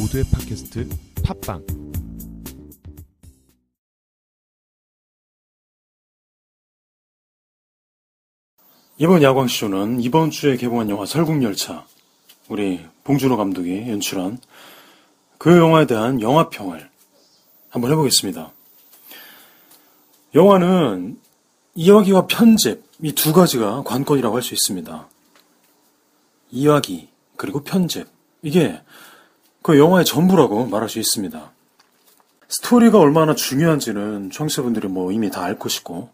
모두의 팟캐스트 팟빵 이번 야광쇼는 이번 주에 개봉한 영화 설국열차 우리 봉준호 감독이 연출한 그 영화에 대한 영화평을 한번 해보겠습니다. 영화는 이야기와 편집 이 두 가지가 관건이라고 할 수 있습니다. 이야기 그리고 편집 이게 그 영화의 전부라고 말할 수 있습니다. 스토리가 얼마나 중요한지는 청취자분들이 뭐 이미 다 알 것이고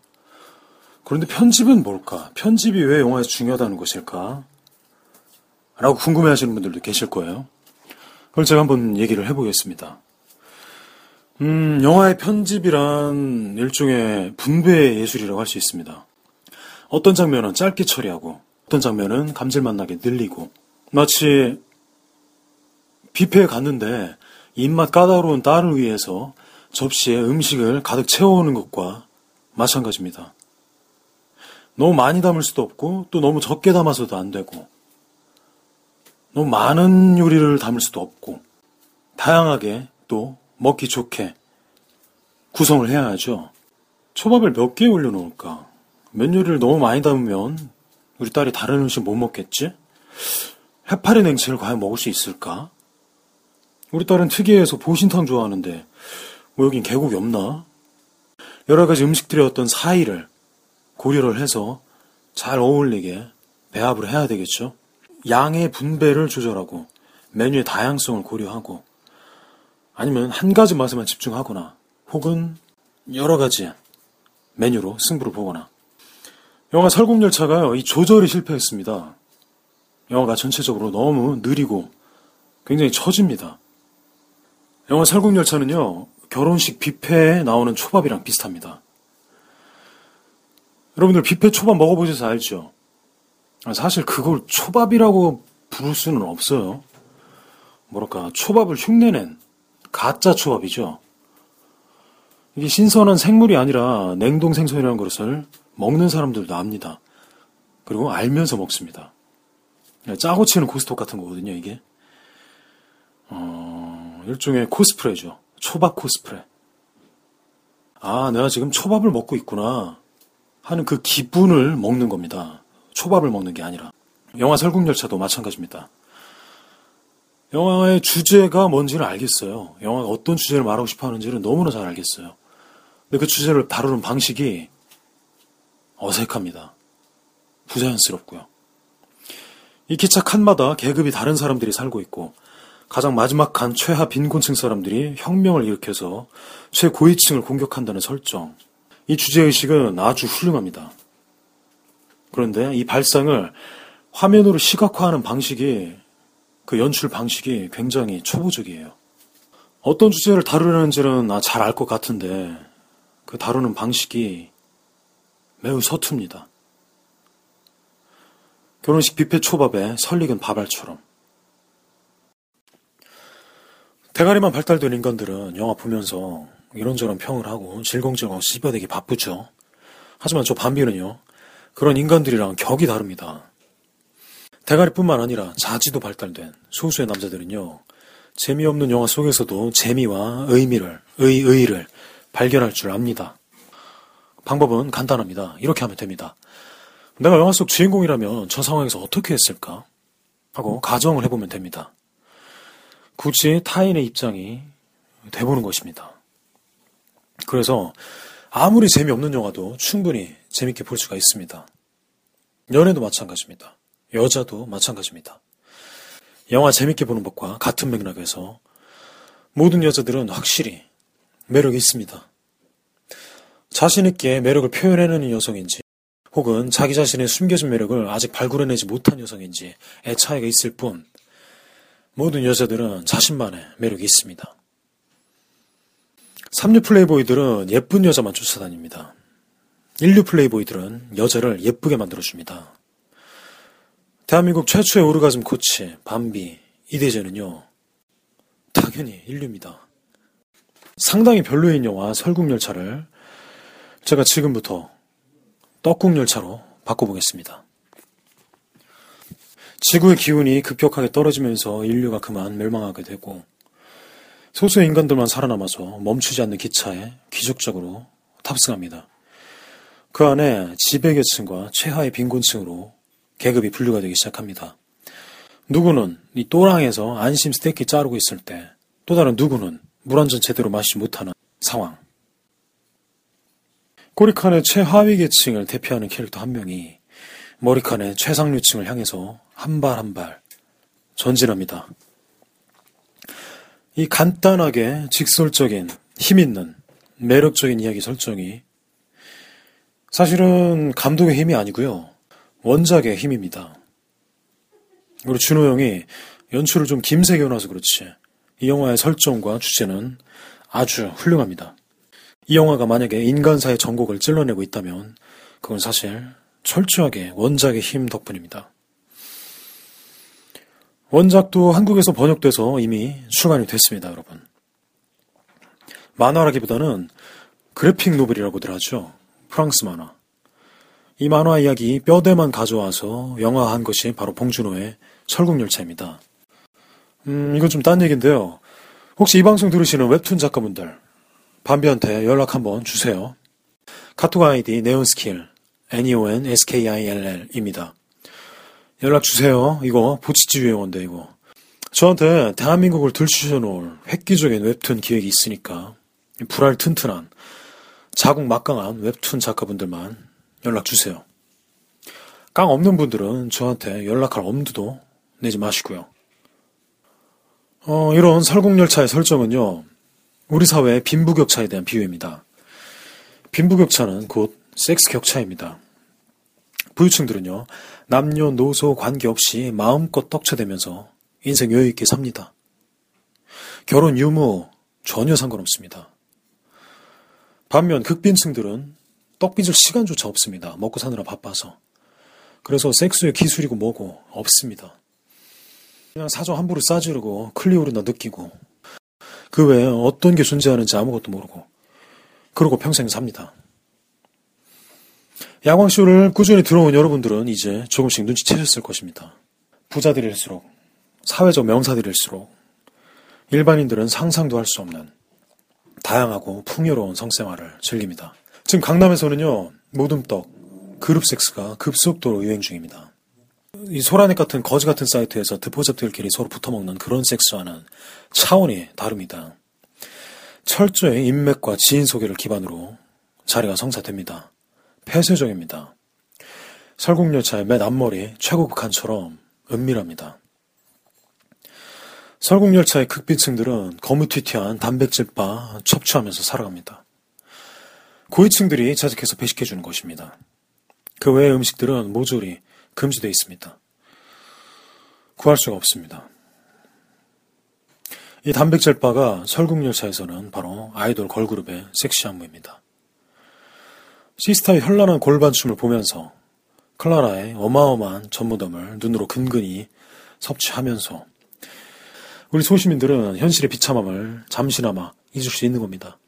그런데 편집은 뭘까? 편집이 왜 영화에서 중요하다는 것일까? 라고 궁금해 하시는 분들도 계실 거예요. 그걸 제가 한번 얘기를 해보겠습니다. 음, 영화의 편집이란 일종의 분배의 예술이라고 할 수 있습니다. 어떤 장면은 짧게 처리하고, 어떤 장면은 감질맛 나게 늘리고, 마치 뷔페에 갔는데 입맛 까다로운 딸을 위해서 접시에 음식을 가득 채워오는 것과 마찬가지입니다. 너무 많이 담을 수도 없고 또 너무 적게 담아서도 안 되고 너무 많은 요리를 담을 수도 없고 다양하게 또 먹기 좋게 구성을 해야 하죠. 초밥을 몇 개 올려놓을까? 면 요리를 너무 많이 담으면 우리 딸이 다른 음식 못 먹겠지? 해파리 냉채를 과연 먹을 수 있을까? 우리 딸은 특이해서 보신탕 좋아하는데 뭐 여긴 계곡이 없나? 여러 가지 음식들의 어떤 사이를 고려를 해서 잘 어울리게 배합을 해야 되겠죠. 양의 분배를 조절하고 메뉴의 다양성을 고려하고 아니면 한 가지 맛에만 집중하거나 혹은 여러 가지 메뉴로 승부를 보거나 영화 설국열차가요 이 조절이 실패했습니다. 영화가 전체적으로 너무 느리고 굉장히 처집니다. 영화 설국열차는요 결혼식 뷔페에 나오는 초밥이랑 비슷합니다. 여러분들 뷔페 초밥 먹어보셔서 알죠? 사실 그걸 초밥이라고 부를 수는 없어요. 뭐랄까, 초밥을 흉내낸 가짜 초밥이죠. 이게 신선한 생물이 아니라 냉동 생선이라는 것을 먹는 사람들도 압니다. 그리고 알면서 먹습니다. 짜고 치는 고스톱 같은 거거든요, 이게. 어, 일종의 코스프레죠. 초밥 코스프레. 아, 내가 지금 초밥을 먹고 있구나. 하는 그 기분을 먹는 겁니다. 초밥을 먹는 게 아니라. 영화 설국열차도 마찬가지입니다. 영화의 주제가 뭔지를 알겠어요. 영화가 어떤 주제를 말하고 싶어 하는지를 너무나 잘 알겠어요. 근데 그 주제를 다루는 방식이 어색합니다. 부자연스럽고요. 이 기차 칸마다 계급이 다른 사람들이 살고 있고 가장 마지막 칸 최하 빈곤층 사람들이 혁명을 일으켜서 최고위층을 공격한다는 설정. 이 주제의식은 아주 훌륭합니다. 그런데 이 발상을 화면으로 시각화하는 방식이 그 연출 방식이 굉장히 초보적이에요. 어떤 주제를 다루려는지는 아, 잘알 것 같은데 그 다루는 방식이 매우 서툽니다. 결혼식 뷔페 초밥에 설익은 밥알처럼. 대가리만 발달된 인간들은 영화 보면서 이런저런 평을 하고 질겅질겅 씹어대기 바쁘죠. 하지만 저 반비는요. 그런 인간들이랑 격이 다릅니다. 대가리뿐만 아니라 자지도 발달된 소수의 남자들은요. 재미없는 영화 속에서도 재미와 의미를, 의, 의를 발견할 줄 압니다. 방법은 간단합니다. 이렇게 하면 됩니다. 내가 영화 속 주인공이라면 저 상황에서 어떻게 했을까? 하고 가정을 해보면 됩니다. 굳이 타인의 입장이 돼보는 것입니다. 그래서 아무리 재미없는 영화도 충분히 재밌게 볼 수가 있습니다. 연애도 마찬가지입니다. 여자도 마찬가지입니다. 영화 재밌게 보는 법과 같은 맥락에서 모든 여자들은 확실히 매력이 있습니다. 자신있게 매력을 표현해내는 여성인지 혹은 자기 자신의 숨겨진 매력을 아직 발굴해내지 못한 여성인지의 차이가 있을 뿐 모든 여자들은 자신만의 매력이 있습니다. 삼류 플레이보이들은 예쁜 여자만 쫓아다닙니다. 인류 플레이보이들은 여자를 예쁘게 만들어줍니다. 대한민국 최초의 오르가즘 코치, 밤비, 이대재는요, 당연히 인류입니다. 상당히 별로인 영화 설국열차를 제가 지금부터 떡국열차로 바꿔보겠습니다. 지구의 기운이 급격하게 떨어지면서 인류가 그만 멸망하게 되고 소수의 인간들만 살아남아서 멈추지 않는 기차에 기적적으로 탑승합니다. 그 안에 지배계층과 최하의 빈곤층으로 계급이 분류가 되기 시작합니다. 누구는 이 또랑에서 안심 스테이크 자르고 있을 때 또 다른 누구는 물 한 잔 제대로 마시지 못하는 상황. 꼬리칸의 최하위 계층을 대표하는 캐릭터 한 명이 머리칸의 최상류층을 향해서 한 발 한 발 전진합니다. 이 간단하게 직설적인 힘있는 매력적인 이야기 설정이 사실은 감독의 힘이 아니고요. 원작의 힘입니다. 그리고 준호 형이 연출을 좀 김세게 나서 그렇지. 이 영화의 설정과 주제는 아주 훌륭합니다. 이 영화가 만약에 인간사의 전곡을 찔러내고 있다면 그건 사실 철저하게 원작의 힘 덕분입니다. 원작도 한국에서 번역돼서 이미 출간이 됐습니다, 여러분. 만화라기보다는 그래픽 노블이라고들 하죠. 프랑스 만화. 이 만화 이야기 뼈대만 가져와서 영화한 것이 바로 봉준호의 철국열차입니다. 음, 이건 좀 딴 얘기인데요. 혹시 이 방송 들으시는 웹툰 작가분들, 반비한테 연락 한번 주세요. 카톡 아이디 네온스킬, N-E-O-N-S-K-I-L-L 입니다. 연락 주세요. 이거 보치지 유행어인데, 이거. 저한테 대한민국을 들추셔 놓을 획기적인 웹툰 기획이 있으니까, 불알 튼튼한, 자국 막강한 웹툰 작가분들만 연락 주세요. 깡 없는 분들은 저한테 연락할 엄두도 내지 마시고요. 어, 이런 설국열차의 설정은요, 우리 사회의 빈부격차에 대한 비유입니다. 빈부격차는 곧 섹스 격차입니다. 부유층들은요, 남녀노소 관계없이 마음껏 떡쳐대면서 인생 여유있게 삽니다. 결혼 유무 전혀 상관없습니다. 반면 극빈층들은 떡빚을 시간조차 없습니다. 먹고 사느라 바빠서. 그래서 섹스의 기술이고 뭐고 없습니다. 그냥 사조 함부로 싸지르고 클리오르나 느끼고 그 외에 어떤 게 존재하는지 아무것도 모르고 그러고 평생 삽니다. 야광쇼를 꾸준히 들어온 여러분들은 이제 조금씩 눈치채셨을 것입니다. 부자들일수록 사회적 명사들일수록 일반인들은 상상도 할 수 없는 다양하고 풍요로운 성생활을 즐깁니다. 지금 강남에서는요, 모둠떡, 그룹 섹스가 급속도로 유행 중입니다. 이 소라넷 같은 거지 같은 사이트에서 드포잡들끼리 서로 붙어먹는 그런 섹스와는 차원이 다릅니다. 철저히 인맥과 지인 소개를 기반으로 자리가 성사됩니다. 폐쇄적입니다. 설국열차의 맨 앞머리 최고극한처럼 은밀합니다. 설국열차의 극비층들은 거무튀튀한 단백질바 첩취하면서 살아갑니다. 고위층들이 자직해서 배식해주는 것입니다. 그 외의 음식들은 모조리 금지되어 있습니다. 구할 수가 없습니다. 이 단백질바가 설국열차에서는 바로 아이돌 걸그룹의 섹시 안무입니다. 시스타의 현란한 골반춤을 보면서 클라라의 어마어마한 전무덤을 눈으로 근근히 섭취하면서 우리 소시민들은 현실의 비참함을 잠시나마 잊을 수 있는 겁니다.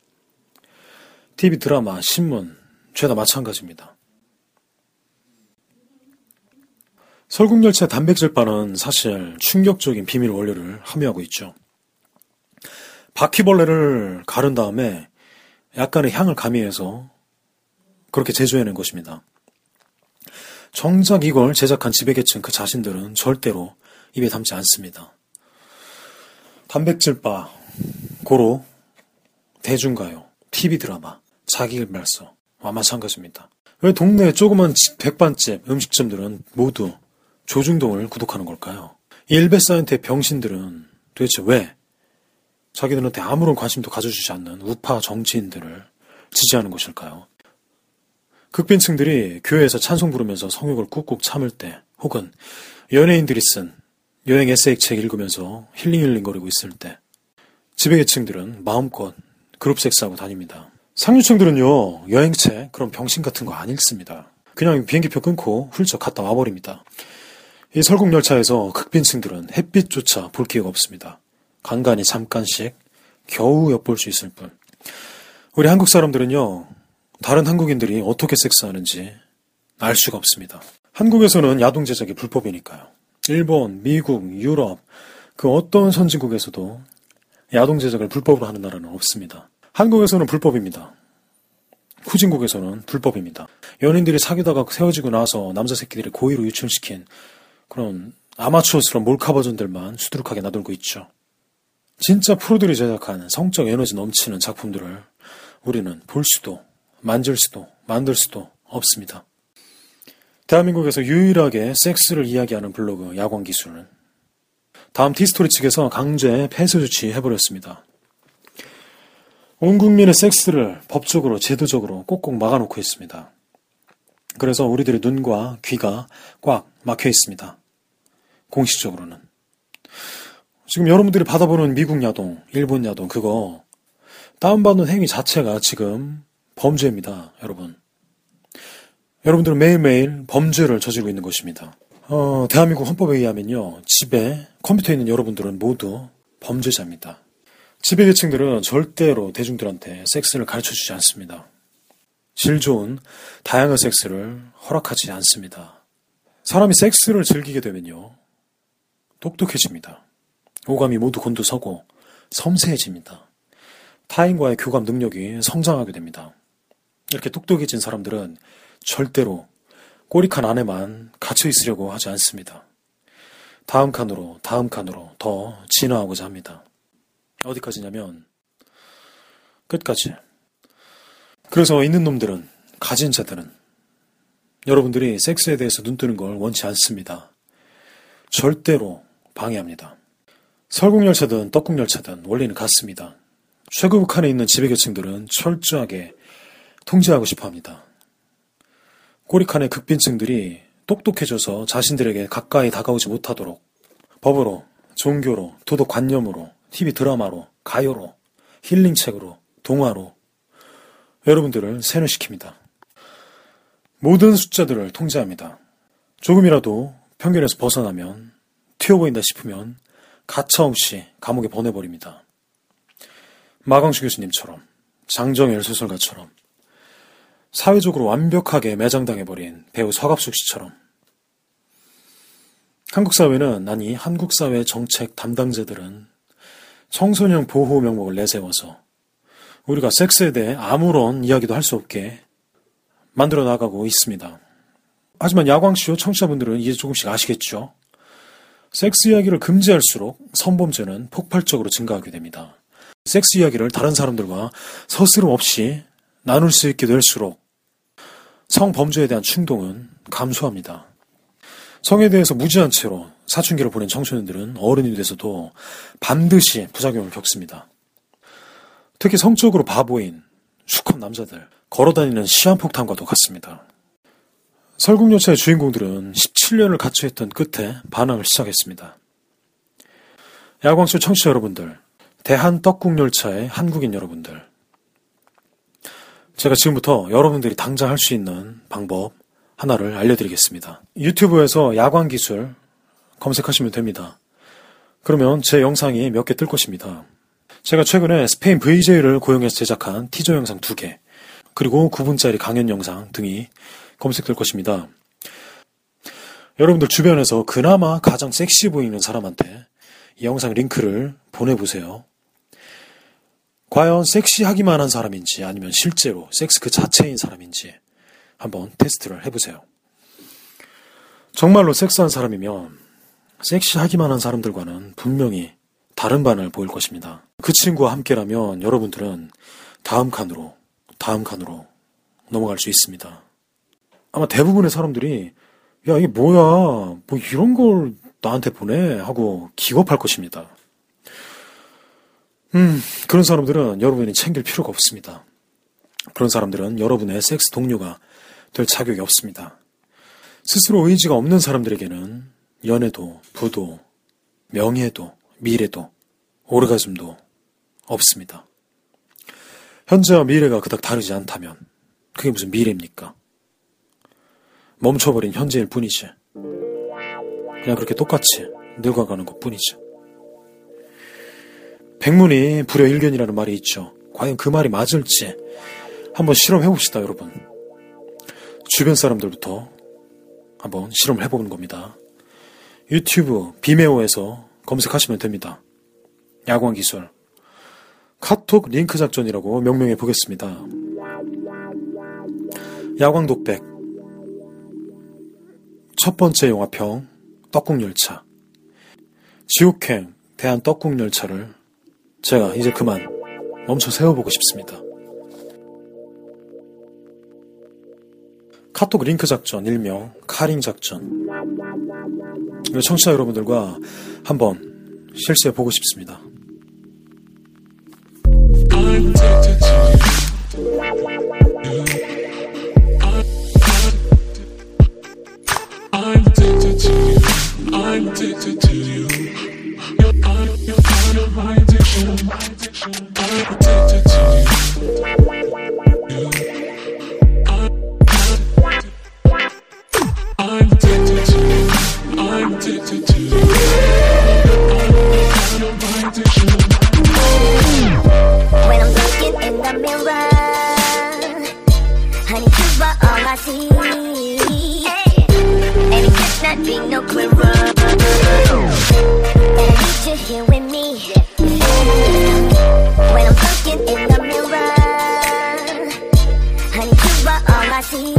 TV 드라마, 신문, 죄다 마찬가지입니다. 설국열차 단백질바는 사실 충격적인 비밀 원료를 함유하고 있죠. 바퀴벌레를 가른 다음에 약간의 향을 가미해서 그렇게 제조해낸 것입니다. 정작 이걸 제작한 지배계층 그 자신들은 절대로 입에 담지 않습니다. 단백질바, 고로, 대중가요, TV 드라마, 자기일발서와 마찬가지입니다. 왜 동네 조그만 백반집 음식점들은 모두 조중동을 구독하는 걸까요? 일베사이트의 병신들은 도대체 왜 자기들한테 아무런 관심도 가져주지 않는 우파 정치인들을 지지하는 것일까요? 극빈층들이 교회에서 찬송 부르면서 성욕을 꾹꾹 참을 때, 혹은 연예인들이 쓴 여행 에세이 책 읽으면서 힐링 힐링거리고 있을 때, 지배계층들은 마음껏 그룹 섹스하고 다닙니다. 상류층들은요, 여행책, 그런 병신 같은 거 안 읽습니다. 그냥 비행기표 끊고 훌쩍 갔다 와버립니다. 이 설국열차에서 극빈층들은 햇빛조차 볼 기회가 없습니다. 간간히 잠깐씩 겨우 엿볼 수 있을 뿐. 우리 한국 사람들은요, 다른 한국인들이 어떻게 섹스하는지 알 수가 없습니다. 한국에서는 야동 제작이 불법이니까요. 일본, 미국, 유럽, 그 어떤 선진국에서도 야동 제작을 불법으로 하는 나라는 없습니다. 한국에서는 불법입니다. 후진국에서는 불법입니다. 연인들이 사귀다가 세워지고 나서 남자 새끼들이 고의로 유출시킨 그런 아마추어스러운 몰카 버전들만 수두룩하게 놔돌고 있죠. 진짜 프로들이 제작한 성적 에너지 넘치는 작품들을 우리는 볼 수도, 만질 수도, 만들 수도 없습니다. 대한민국에서 유일하게 섹스를 이야기하는 블로그 야광 기술은 다음 티스토리 측에서 강제 폐쇄 조치 해버렸습니다. 온 국민의 섹스를 법적으로 제도적으로 꼭꼭 막아놓고 있습니다. 그래서 우리들의 눈과 귀가 꽉 막혀 있습니다. 공식적으로는. 지금 여러분들이 받아보는 미국 야동, 일본 야동, 그거, 다운받는 행위 자체가 지금 범죄입니다, 여러분. 여러분들은 매일매일 범죄를 저지르고 있는 것입니다. 어, 대한민국 헌법에 의하면요, 집에 컴퓨터에 있는 여러분들은 모두 범죄자입니다. 지배계층들은 절대로 대중들한테 섹스를 가르쳐 주지 않습니다. 질 좋은 다양한 섹스를 허락하지 않습니다. 사람이 섹스를 즐기게 되면요, 똑똑해집니다. 오감이 모두 곤두서고 섬세해집니다. 타인과의 교감 능력이 성장하게 됩니다. 이렇게 똑똑해진 사람들은 절대로 꼬리칸 안에만 갇혀 있으려고 하지 않습니다. 다음 칸으로, 다음 칸으로 더 진화하고자 합니다. 어디까지냐면, 끝까지. 그래서 있는 놈들은, 가진 자들은, 여러분들이 섹스에 대해서 눈 뜨는 걸 원치 않습니다. 절대로 방해합니다. 설국열차든 떡국열차든 원리는 같습니다. 최고 북한에 있는 지배계층들은 철저하게 통제하고 싶어 합니다. 꼬리칸의 극빈층들이 똑똑해져서 자신들에게 가까이 다가오지 못하도록 법으로, 종교로, 도덕 관념으로, TV 드라마로, 가요로, 힐링책으로, 동화로 여러분들을 세뇌시킵니다. 모든 숫자들을 통제합니다. 조금이라도 편견에서 벗어나면 튀어 보인다 싶으면 가차없이 감옥에 보내버립니다. 마광수 교수님처럼, 장정열 소설가처럼, 사회적으로 완벽하게 매장당해버린 배우 서갑숙 씨처럼, 한국 사회는, 아니, 한국 사회 정책 담당자들은 청소년 보호 명목을 내세워서 우리가 섹스에 대해 아무런 이야기도 할 수 없게 만들어 나가고 있습니다. 하지만 야광쇼 청취자분들은 이제 조금씩 아시겠죠? 섹스 이야기를 금지할수록 성범죄는 폭발적으로 증가하게 됩니다. 섹스 이야기를 다른 사람들과 서스름 없이 나눌 수 있게 될수록 성범죄에 대한 충동은 감소합니다. 성에 대해서 무지한 채로 사춘기를 보낸 청소년들은 어른이 돼서도 반드시 부작용을 겪습니다. 특히 성적으로 바보인 수컷 남자들, 걸어다니는 시한폭탄과도 같습니다. 설국열차의 주인공들은 17년을 갇혀있던 끝에 반항을 시작했습니다. 야광수 청취자 여러분들, 대한 떡국열차의 한국인 여러분들, 제가 지금부터 여러분들이 당장 할 수 있는 방법 하나를 알려드리겠습니다. 유튜브에서 야광 기술 검색하시면 됩니다. 그러면 제 영상이 몇 개 뜰 것입니다. 제가 최근에 스페인 VJ를 고용해서 제작한 티저 영상 2개, 그리고 9분짜리 강연 영상 등이 검색될 것입니다. 여러분들 주변에서 그나마 가장 섹시 보이는 사람한테 이 영상 링크를 보내보세요. 과연 섹시하기만 한 사람인지 아니면 실제로 섹스 그 자체인 사람인지 한번 테스트를 해보세요. 정말로 섹스한 사람이면 섹시하기만 한 사람들과는 분명히 다른 반을 보일 것입니다. 그 친구와 함께라면 여러분들은 다음 칸으로, 다음 칸으로 넘어갈 수 있습니다. 아마 대부분의 사람들이 야 이게 뭐야 뭐 이런 걸 나한테 보내 하고 기겁할 것입니다. 음 그런 사람들은 여러분이 챙길 필요가 없습니다. 그런 사람들은 여러분의 섹스 동료가 될 자격이 없습니다. 스스로 의지가 없는 사람들에게는 연애도, 부도, 명예도, 미래도, 오르가즘도 없습니다. 현재와 미래가 그닥 다르지 않다면 그게 무슨 미래입니까? 멈춰버린 현재일 뿐이지. 그냥 그렇게 똑같이 늙어가는 것 뿐이지. 백문이 불여일견이라는 말이 있죠. 과연 그 말이 맞을지 한번 실험해 봅시다, 여러분. 주변 사람들부터 한번 실험을 해보는 겁니다. 유튜브 비메오에서 검색하시면 됩니다. 야광 기술. 카톡 링크 작전이라고 명명해 보겠습니다. 야광 독백 첫 번째 영화평 떡국열차 지옥행 대한 떡국열차를 제가 이제 그만 멈춰 세워보고 싶습니다. 카톡 링크 작전 일명 카링 작전 청취자 여러분들과 한번 실수해 보고 싶습니다. No clearer. I need you here with me. When I'm looking in the mirror, honey, you are all I see.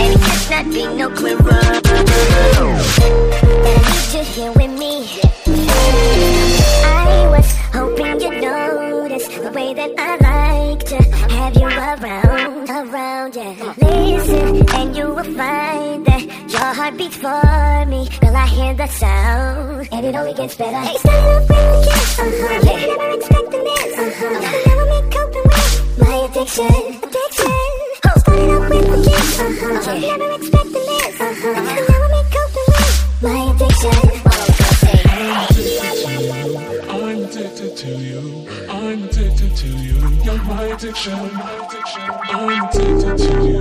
And it could not be no clearer. Beats for me. Will I hear the sound? And it only gets better. Hey, starting off with a kiss, uh-huh. Yeah, never expecting this, uh-huh. Never me coping with my addiction, addiction. Oh, starting off with a kiss, uh-huh. Yeah, never expecting this, uh-huh. Never me coping with my addiction. I'm addicted to you. I'm addicted to you. You're my addiction. I'm addicted to you.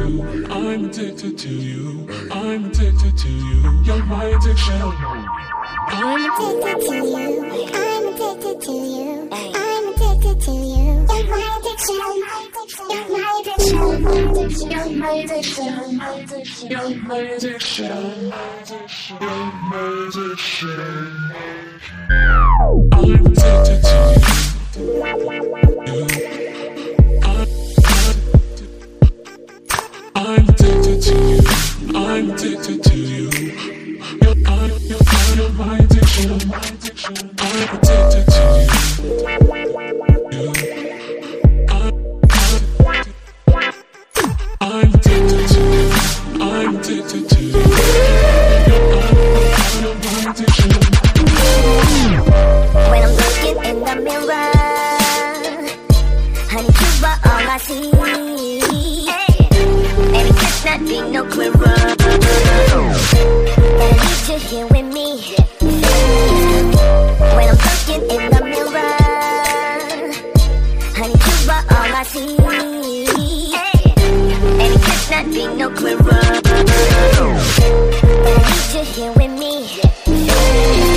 I'm addicted to you. I'm addicted to you. You're my addiction. I'm addicted to you. I'm addicted to you. I'm addicted to you. You're my addiction. You're my addiction. You're my addiction. You're my addiction. You're my addiction. I'm addicted to you. Addicted to you. You're, I'm, you're of my addiction. I'm addicted to you. And it not be no clearer. Need you here with me.